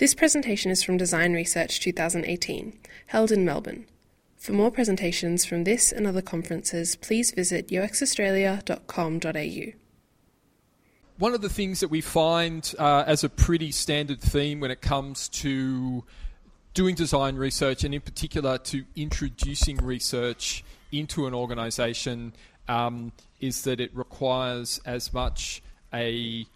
This presentation is from Design Research 2018, held in Melbourne. For more presentations from this and other conferences, please visit uxaustralia.com.au. One of the things that we find uh, as a pretty standard theme when it comes to doing design research and, in particular, to introducing research into an organisation um, is that it requires as much a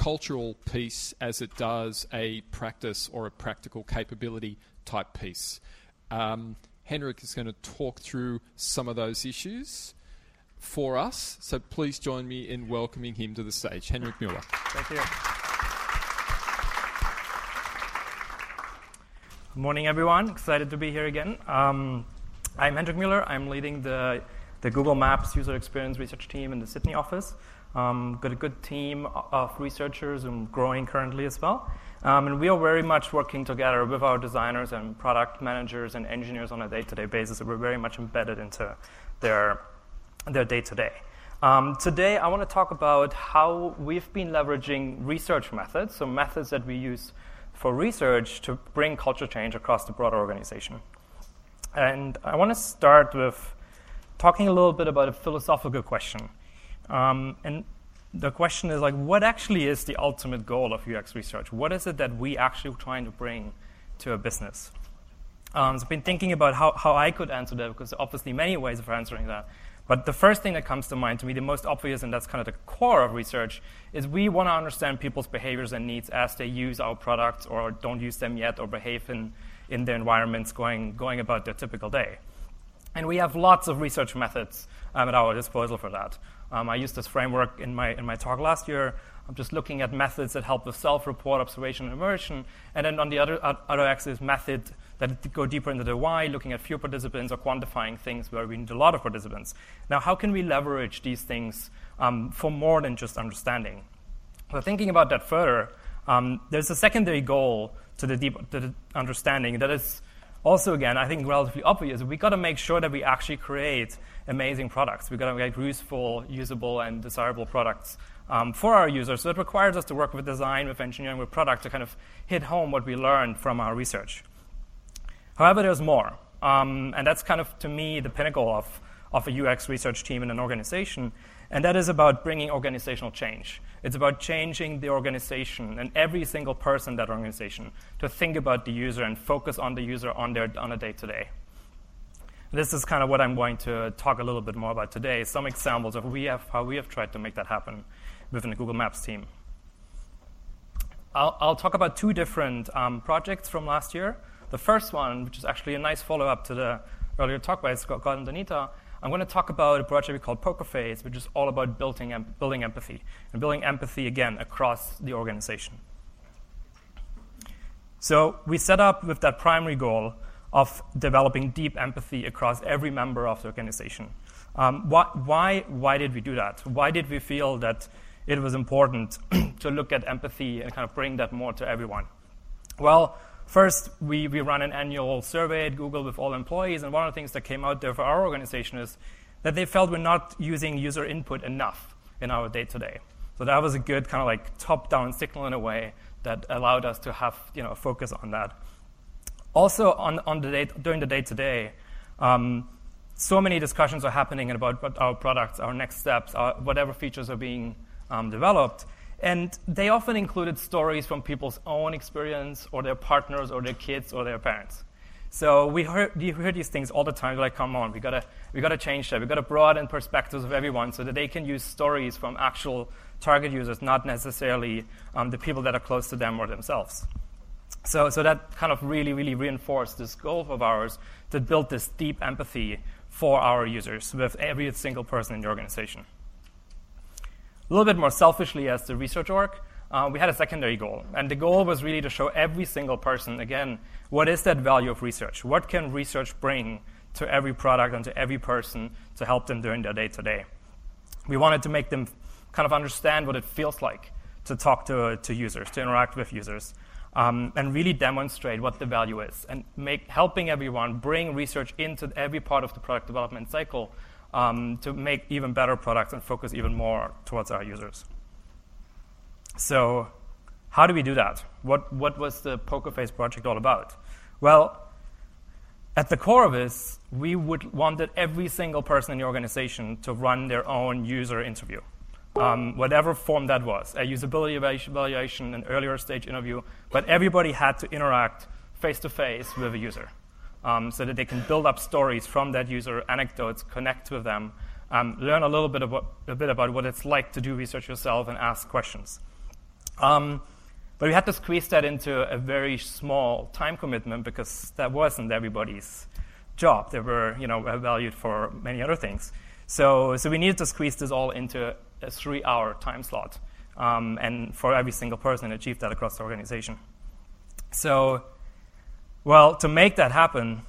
cultural piece as it does a practice or a practical capability type piece. Um, Henrik is going to talk through some of those issues for us. So please join me in welcoming him to the stage. Henrik Mueller. Thank you. Good morning, everyone. Excited to be here again. Um, I'm Henrik Mueller. I'm leading the, the Google Maps user experience research team in the Sydney office. Um, got a good team of researchers and growing currently as well. Um, and we are very much working together with our designers and product managers and engineers on a day-to-day basis. So we're very much embedded into their their day-to-day. Um, today, I want to talk about how we've been leveraging research methods, so methods that we use for research to bring culture change across the broader organization. And I want to start with talking a little bit about a philosophical question. Um, and the question is like, what actually is the ultimate goal of UX research? What is it that we actually trying to bring to a business? Um, so I've been thinking about how, how I could answer that because obviously many ways of answering that. But the first thing that comes to mind to me, the most obvious, and that's kind of the core of research, is we want to understand people's behaviors and needs as they use our products or don't use them yet or behave in, in their environments going, going about their typical day. And we have lots of research methods um, at our disposal for that. Um, I used this framework in my, in my talk last year. I'm just looking at methods that help with self-report, observation, and immersion. And then on the other, other axis, methods that go deeper into the why, looking at few participants or quantifying things where we need a lot of participants. Now, how can we leverage these things um, for more than just understanding? So thinking about that further, um, there's a secondary goal to the deep to the understanding that is also, again, I think relatively obvious. We've got to make sure that we actually create amazing products. We got to make useful, usable, and desirable products um, for our users. So it requires us to work with design, with engineering, with product to kind of hit home what we learned from our research. However, there's more, um, and that's kind of to me the pinnacle of of a UX research team in an organization, and that is about bringing organizational change. It's about changing the organization and every single person in that organization to think about the user and focus on the user on, their, on a day to day. This is kind of what I'm going to talk a little bit more about today. Some examples of we have, how we have tried to make that happen within the Google Maps team. I'll, I'll talk about two different um, projects from last year. The first one, which is actually a nice follow up to the earlier talk by Scott and Danita, I'm going to talk about a project we call Poker Face, which is all about building, em- building empathy and building empathy again across the organization. So we set up with that primary goal of developing deep empathy across every member of the organization. Um, why, why, did we do that? Why did we feel that it was important to look at empathy and kind of bring that more to everyone? Well, First, we, we run an annual survey at Google with all employees, and one of the things that came out there for our organization is that they felt we're not using user input enough in our day to day. So that was a good kind of like top down signal in a way that allowed us to have you know, focus on that. Also, on, on the day, during the day to day, so many discussions are happening about our products, our next steps, our, whatever features are being um, developed. And they often included stories from people's own experience, or their partners, or their kids, or their parents. So we heard, we heard these things all the time. We're like, come on, we gotta, we gotta change that. We gotta broaden perspectives of everyone so that they can use stories from actual target users, not necessarily um, the people that are close to them or themselves. So, so that kind of really, really reinforced this goal of ours to build this deep empathy for our users with every single person in the organization. A little bit more selfishly as the research org, uh, we had a secondary goal. And the goal was really to show every single person, again, what is that value of research? What can research bring to every product and to every person to help them during their day to day? We wanted to make them kind of understand what it feels like to talk to, to users, to interact with users, um, and really demonstrate what the value is, and make helping everyone bring research into every part of the product development cycle um, to make even better products and focus even more towards our users. So how do we do that? What, what was the PokerFace project all about? Well, at the core of this, we would wanted every single person in the organization to run their own user interview, um, whatever form that was, a usability evaluation, an earlier stage interview, but everybody had to interact face to face with a user um, so that they can build up stories from that user, anecdotes, connect with them, um, learn a little bit about, a bit about what it's like to do research yourself and ask questions. Um, but we had to squeeze that into a very small time commitment because that wasn't everybody's job. They were, you know, valued for many other things. So, so we needed to squeeze this all into a three-hour time slot, um, and for every single person, achieve that across the organization. So well, to make that happen,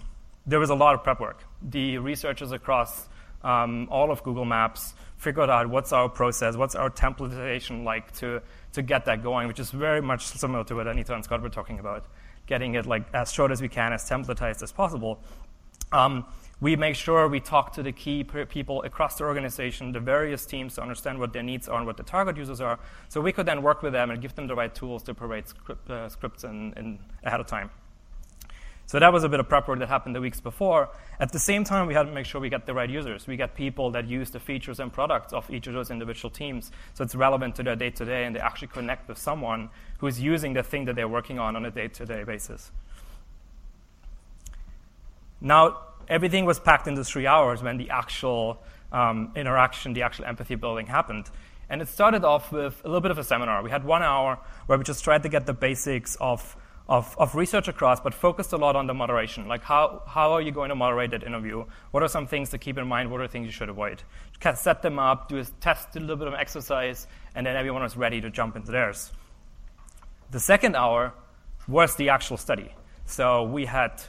there was a lot of prep work. The researchers across um, all of Google Maps figured out what's our process, what's our templatization like to, to get that going, which is very much similar to what Anita and Scott were talking about, getting it like as short as we can, as templatized as possible. Um, we make sure we talk to the key people across the organization, the various teams, to understand what their needs are and what the target users are, so we could then work with them and give them the right tools to provide script, uh, scripts in, in ahead of time. So that was a bit of prep work that happened the weeks before. At the same time, we had to make sure we get the right users. We get people that use the features and products of each of those individual teams, so it's relevant to their day to day, and they actually connect with someone who is using the thing that they're working on on a day to day basis. Now, everything was packed into three hours when the actual um, interaction, the actual empathy building happened. And it started off with a little bit of a seminar. We had one hour where we just tried to get the basics of of, of research across, but focused a lot on the moderation. Like, how, how are you going to moderate that interview? What are some things to keep in mind? What are things you should avoid? Set them up, do a test, do a little bit of exercise, and then everyone was ready to jump into theirs. The second hour was the actual study. So we had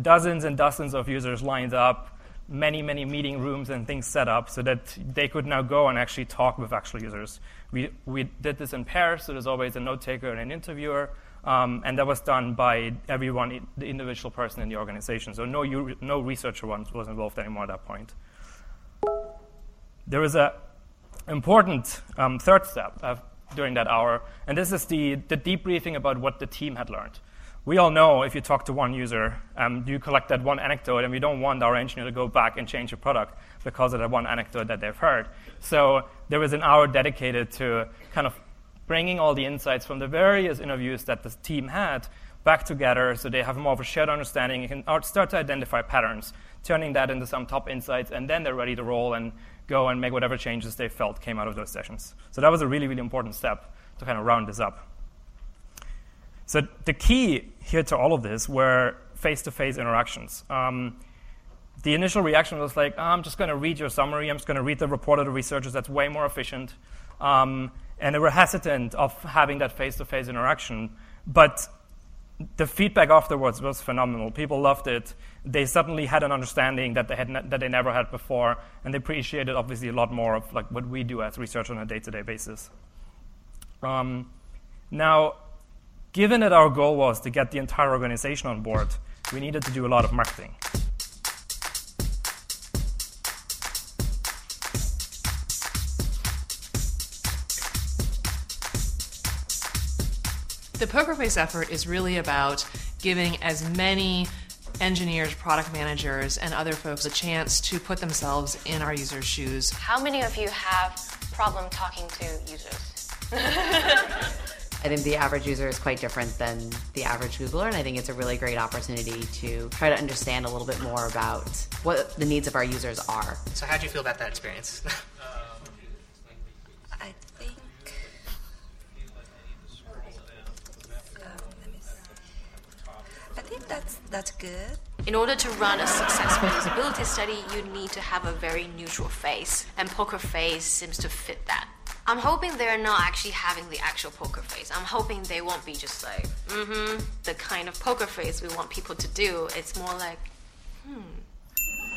dozens and dozens of users lined up, many, many meeting rooms and things set up so that they could now go and actually talk with actual users. We, we did this in pairs, so there's always a note taker and an interviewer. Um, and that was done by everyone, the individual person in the organization. So no, no researcher was involved anymore at that point. There was an important um, third step uh, during that hour, and this is the, the debriefing about what the team had learned. We all know if you talk to one user, um, you collect that one anecdote, and we don't want our engineer to go back and change the product because of that one anecdote that they've heard. So there was an hour dedicated to kind of bringing all the insights from the various interviews that the team had back together so they have more of a shared understanding and can start to identify patterns, turning that into some top insights, and then they're ready to roll and go and make whatever changes they felt came out of those sessions. So that was a really, really important step to kind of round this up. So the key here to all of this were face-to-face interactions. Um, the initial reaction was like, oh, I'm just going to read your summary. I'm just going to read the report of the researchers. That's way more efficient. Um, and they were hesitant of having that face-to-face interaction. But the feedback afterwards was phenomenal. People loved it. They suddenly had an understanding that they had ne- that they never had before, and they appreciated obviously a lot more of like what we do as research on a day-to-day basis. Um, now, given that our goal was to get the entire organization on board, we needed to do a lot of marketing. The PokerFace effort is really about giving as many engineers, product managers, and other folks a chance to put themselves in our users' shoes. How many of you have problem talking to users? I think the average user is quite different than the average Googler, and I think it's a really great opportunity to try to understand a little bit more about what the needs of our users are. So, how do you feel about that experience? I Um I think that's that's good. In order to run a successful usability study, you need to have a very neutral face, and Poker Face seems to fit that. I'm hoping they're not actually having the actual poker face. I'm hoping they won't be just like, mm-hmm, the kind of poker face we want people to do. It's more like, hmm.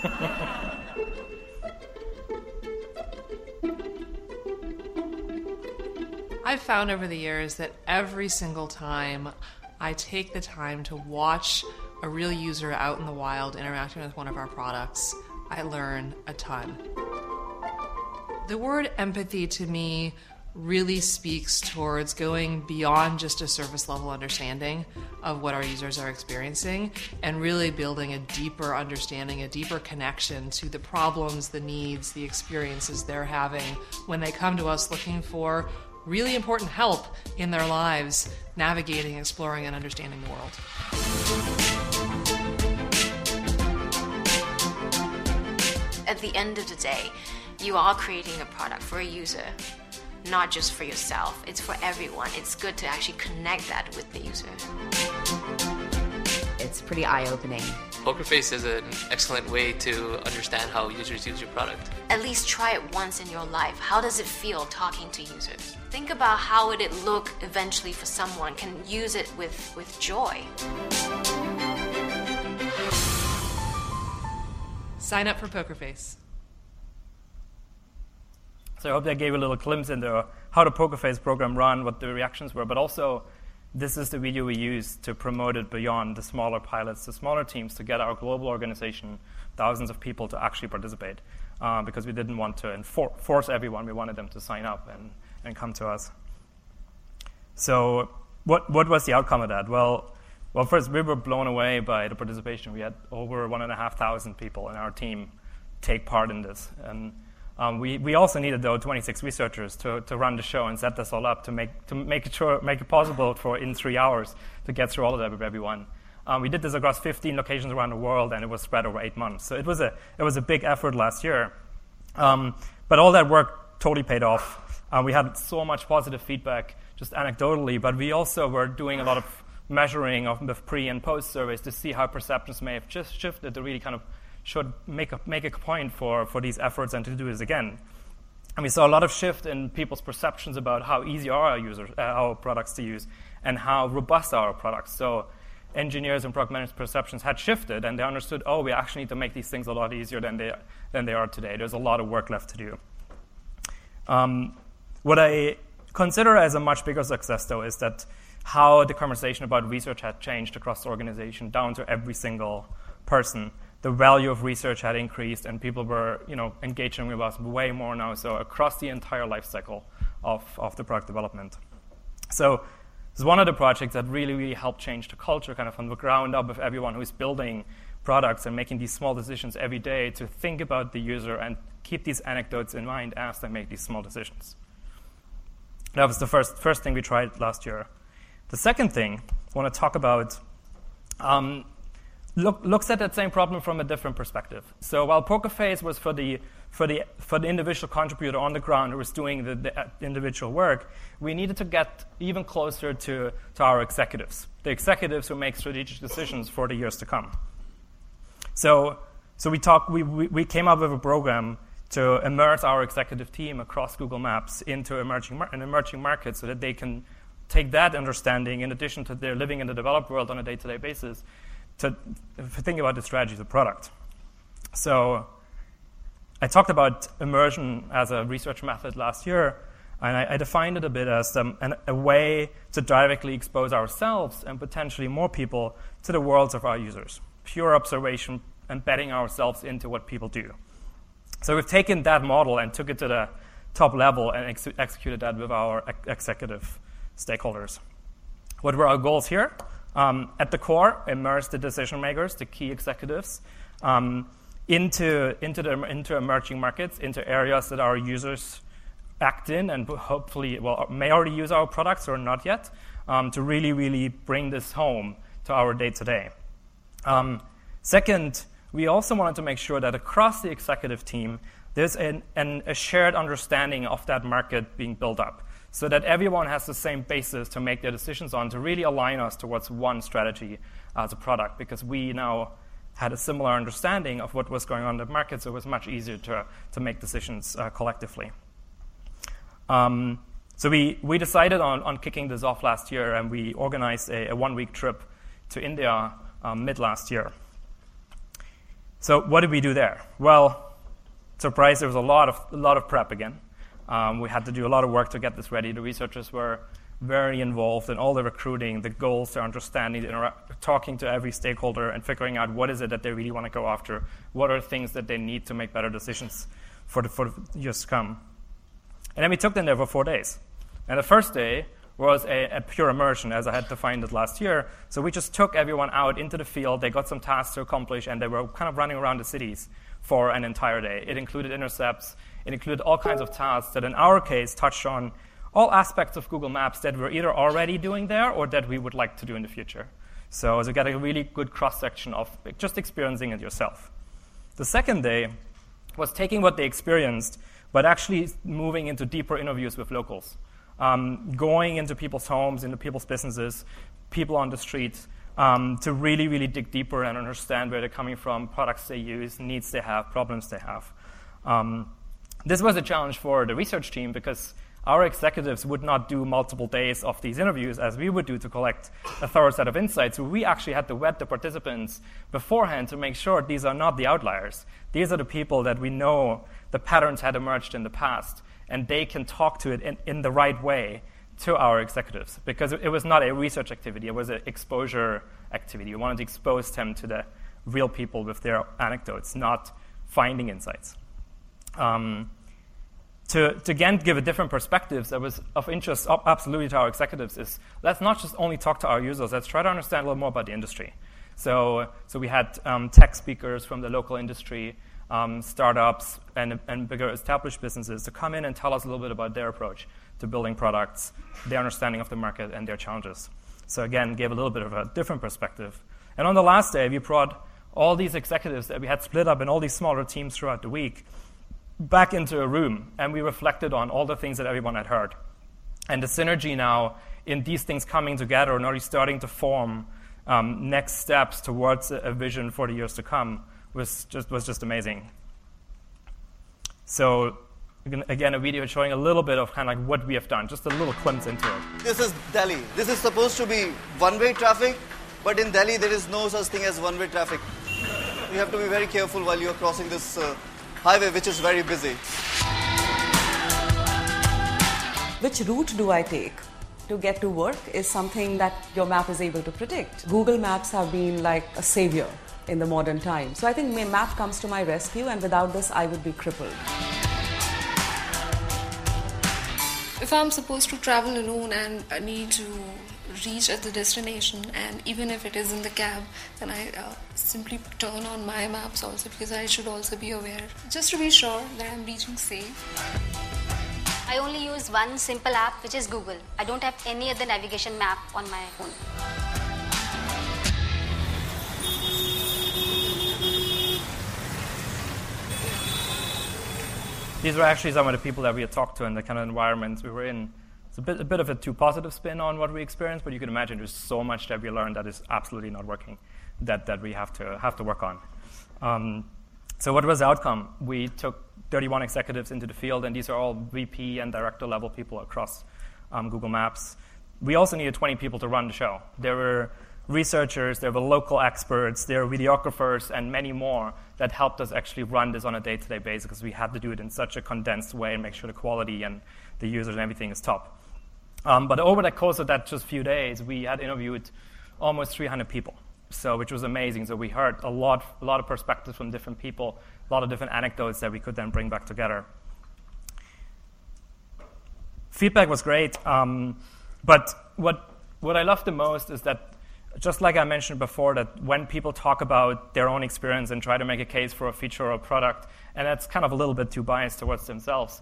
I've found over the years that every single time I take the time to watch a real user out in the wild interacting with one of our products, I learn a ton. The word empathy to me really speaks towards going beyond just a surface level understanding of what our users are experiencing and really building a deeper understanding, a deeper connection to the problems, the needs, the experiences they're having when they come to us looking for really important help in their lives navigating, exploring, and understanding the world. At the end of the day, you are creating a product for a user not just for yourself, it's for everyone. It's good to actually connect that with the user. It's pretty eye opening. Pokerface is an excellent way to understand how users use your product. At least try it once in your life. How does it feel talking to users? Think about how would it look eventually for someone can use it with, with joy. Sign up for Pokerface. So I hope that gave a little glimpse into how the Pokerface program ran, what the reactions were, but also this is the video we used to promote it beyond the smaller pilots, the smaller teams, to get our global organization, thousands of people, to actually participate. Uh, because we didn't want to enfor- force everyone, we wanted them to sign up and, and come to us. So, what, what was the outcome of that? Well, well, first, we were blown away by the participation. We had over 1,500 people in our team take part in this. And um, we, we also needed, though, 26 researchers to, to run the show and set this all up to make, to make, it, sure, make it possible for in three hours to get through all of that with everyone. Um, we did this across 15 locations around the world, and it was spread over eight months. So it was a, it was a big effort last year. Um, but all that work totally paid off. Uh, we had so much positive feedback, just anecdotally, but we also were doing a lot of measuring of the pre and post surveys to see how perceptions may have just shifted to really kind of should make a, make a point for, for these efforts and to do this again. And we saw a lot of shift in people's perceptions about how easy are our users, uh, our products to use, and how robust are our products. So engineers and product managers' perceptions had shifted, and they understood, oh, we actually need to make these things a lot easier than they, than they are today. There's a lot of work left to do. Um, what I consider as a much bigger success, though, is that how the conversation about research had changed across the organization down to every single person the value of research had increased and people were you know, engaging with us way more now, so across the entire life cycle of, of the product development. So it's one of the projects that really, really helped change the culture kind of from the ground up of everyone who's building products and making these small decisions every day to think about the user and keep these anecdotes in mind as they make these small decisions. That was the first, first thing we tried last year. The second thing I want to talk about um, look, looks at that same problem from a different perspective. So while poker face was for the, for the, for the individual contributor on the ground who was doing the, the uh, individual work, we needed to get even closer to, to our executives, the executives who make strategic decisions for the years to come. So, so we, talk, we, we, we came up with a program to immerse our executive team across Google Maps into emerging, an emerging markets so that they can take that understanding in addition to their living in the developed world on a day-to-day basis to think about the strategy of the product. So I talked about immersion as a research method last year, and I, I defined it a bit as um, an, a way to directly expose ourselves and potentially more people to the worlds of our users. Pure observation, embedding ourselves into what people do. So we've taken that model and took it to the top level and ex- executed that with our ex- executive stakeholders. What were our goals here? Um, at the core, immerse the decision makers, the key executives, um, into, into, the, into emerging markets, into areas that our users act in and hopefully well, may already use our products or not yet, um, to really, really bring this home to our day to day. Second, we also wanted to make sure that across the executive team, there's an, an, a shared understanding of that market being built up so that everyone has the same basis to make their decisions on to really align us towards one strategy as a product because we now had a similar understanding of what was going on in the market, so it was much easier to, to make decisions uh, collectively. Um, so we, we decided on, on kicking this off last year, and we organized a, a one week trip to India um, mid last year. So what did we do there? Well, surprise, there was a lot of, a lot of prep again. Um, we had to do a lot of work to get this ready. The researchers were very involved in all the recruiting, the goals, their understanding, intera- talking to every stakeholder and figuring out what is it that they really want to go after, what are things that they need to make better decisions for the, for the years to come. And then we took them there for four days. And the first day was a, a, pure immersion, as I had defined it last year. So we just took everyone out into the field. They got some tasks to accomplish, and they were kind of running around the cities for an entire day. It included intercepts. It included all kinds of tasks that, in our case, touched on all aspects of Google Maps that we're either already doing there or that we would like to do in the future. So, you get a really good cross section of just experiencing it yourself. The second day was taking what they experienced, but actually moving into deeper interviews with locals um, going into people's homes, into people's businesses, people on the street, um, to really, really dig deeper and understand where they're coming from, products they use, needs they have, problems they have. Um, this was a challenge for the research team because our executives would not do multiple days of these interviews as we would do to collect a thorough set of insights. So we actually had to vet the participants beforehand to make sure these are not the outliers. These are the people that we know the patterns had emerged in the past and they can talk to it in, in the right way to our executives because it was not a research activity, it was an exposure activity. We wanted to expose them to the real people with their anecdotes, not finding insights. Um, to, to again give a different perspective that was of interest absolutely to our executives is let's not just only talk to our users, let's try to understand a little more about the industry. So, so we had um, tech speakers from the local industry um, startups and, and bigger established businesses to come in and tell us a little bit about their approach to building products, their understanding of the market, and their challenges. So, again, gave a little bit of a different perspective. And on the last day, we brought all these executives that we had split up in all these smaller teams throughout the week back into a room, and we reflected on all the things that everyone had heard. And the synergy now in these things coming together and already starting to form um, next steps towards a vision for the years to come was just, was just amazing. So again, a video showing a little bit of kind of like what we have done, just a little glimpse into it. This is Delhi. This is supposed to be one-way traffic, but in Delhi there is no such thing as one-way traffic. You have to be very careful while you're crossing this uh, highway, which is very busy. Which route do I take? to get to work is something that your map is able to predict. Google Maps have been like a savior in the modern time. So I think my map comes to my rescue, and without this, I would be crippled. If I'm supposed to travel alone and I need to reach at the destination, and even if it is in the cab, then I uh, simply turn on my maps also because I should also be aware, just to be sure that I'm reaching safe. I only use one simple app, which is Google. I don't have any other navigation map on my phone. these were actually some of the people that we had talked to and the kind of environments we were in. It's a bit, a bit of a too positive spin on what we experienced, but you can imagine there's so much that we learned that is absolutely not working, that, that we have to, have to work on. Um, so, what was the outcome? We took 31 executives into the field, and these are all VP and director level people across um, Google Maps. We also needed 20 people to run the show. There were researchers, there were local experts, there were videographers, and many more that helped us actually run this on a day to day basis because we had to do it in such a condensed way and make sure the quality and the users and everything is top. Um, but over the course of that just few days, we had interviewed almost 300 people, so which was amazing. So we heard a lot, a lot of perspectives from different people, a lot of different anecdotes that we could then bring back together. Feedback was great, um, but what what I loved the most is that just like I mentioned before, that when people talk about their own experience and try to make a case for a feature or a product, and that's kind of a little bit too biased towards themselves,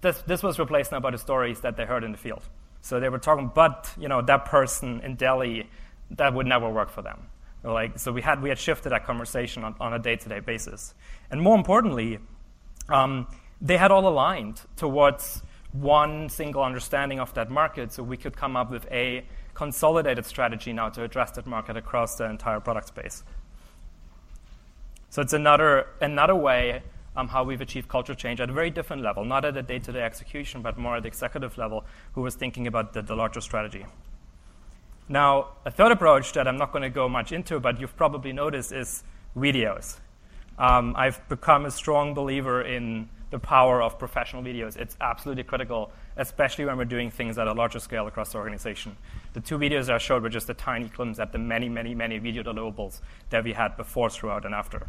this, this was replaced now by the stories that they heard in the field. So they were talking, but you know, that person in Delhi, that would never work for them. Like, so we had, we had shifted that conversation on, on a day-to-day basis. And more importantly, um, they had all aligned towards one single understanding of that market, so we could come up with a consolidated strategy now to address that market across the entire product space. So it's another, another way um, how we've achieved culture change at a very different level, not at a day to day execution, but more at the executive level, who was thinking about the, the larger strategy. Now, a third approach that I'm not going to go much into, but you've probably noticed, is videos. Um, I've become a strong believer in the power of professional videos. It's absolutely critical, especially when we're doing things at a larger scale across the organization. The two videos I showed were just a tiny glimpse at the many, many, many video deliverables that we had before, throughout, and after.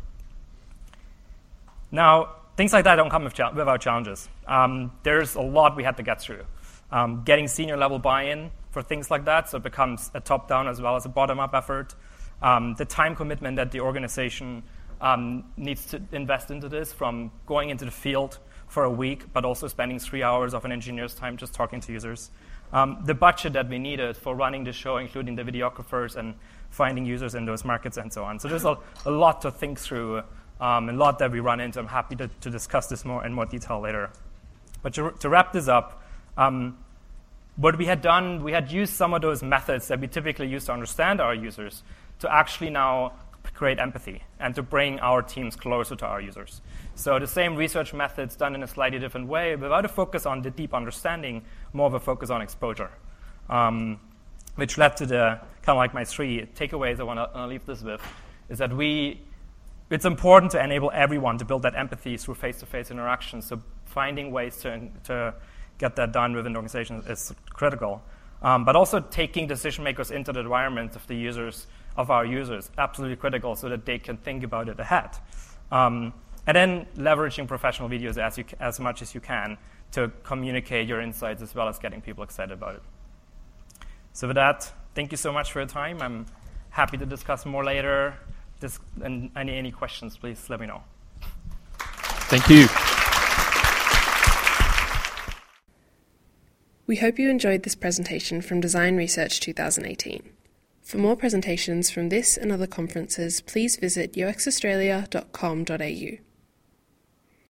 Now, things like that don't come without challenges. Um, there's a lot we had to get through. Um, getting senior level buy in for things like that, so it becomes a top down as well as a bottom up effort. Um, the time commitment that the organization um, needs to invest into this from going into the field for a week, but also spending three hours of an engineer's time just talking to users. Um, the budget that we needed for running the show, including the videographers and finding users in those markets and so on. So there's a, a lot to think through, um, a lot that we run into. I'm happy to, to discuss this more in more detail later. But to, to wrap this up, um, what we had done, we had used some of those methods that we typically use to understand our users to actually now create empathy and to bring our teams closer to our users. So the same research methods done in a slightly different way, without a focus on the deep understanding, more of a focus on exposure. Um, which led to the kind of like my three takeaways I want to leave this with, is that we it's important to enable everyone to build that empathy through face-to-face interactions. So finding ways to, to get that done within the organization is critical. Um, but also taking decision makers into the environment of the users of our users absolutely critical so that they can think about it ahead. Um, and then leveraging professional videos as, you, as much as you can to communicate your insights as well as getting people excited about it. So with that, thank you so much for your time. I'm happy to discuss more later. And any, any questions, please let me know. Thank you. We hope you enjoyed this presentation from Design Research 2018. For more presentations from this and other conferences, please visit uxaustralia.com.au.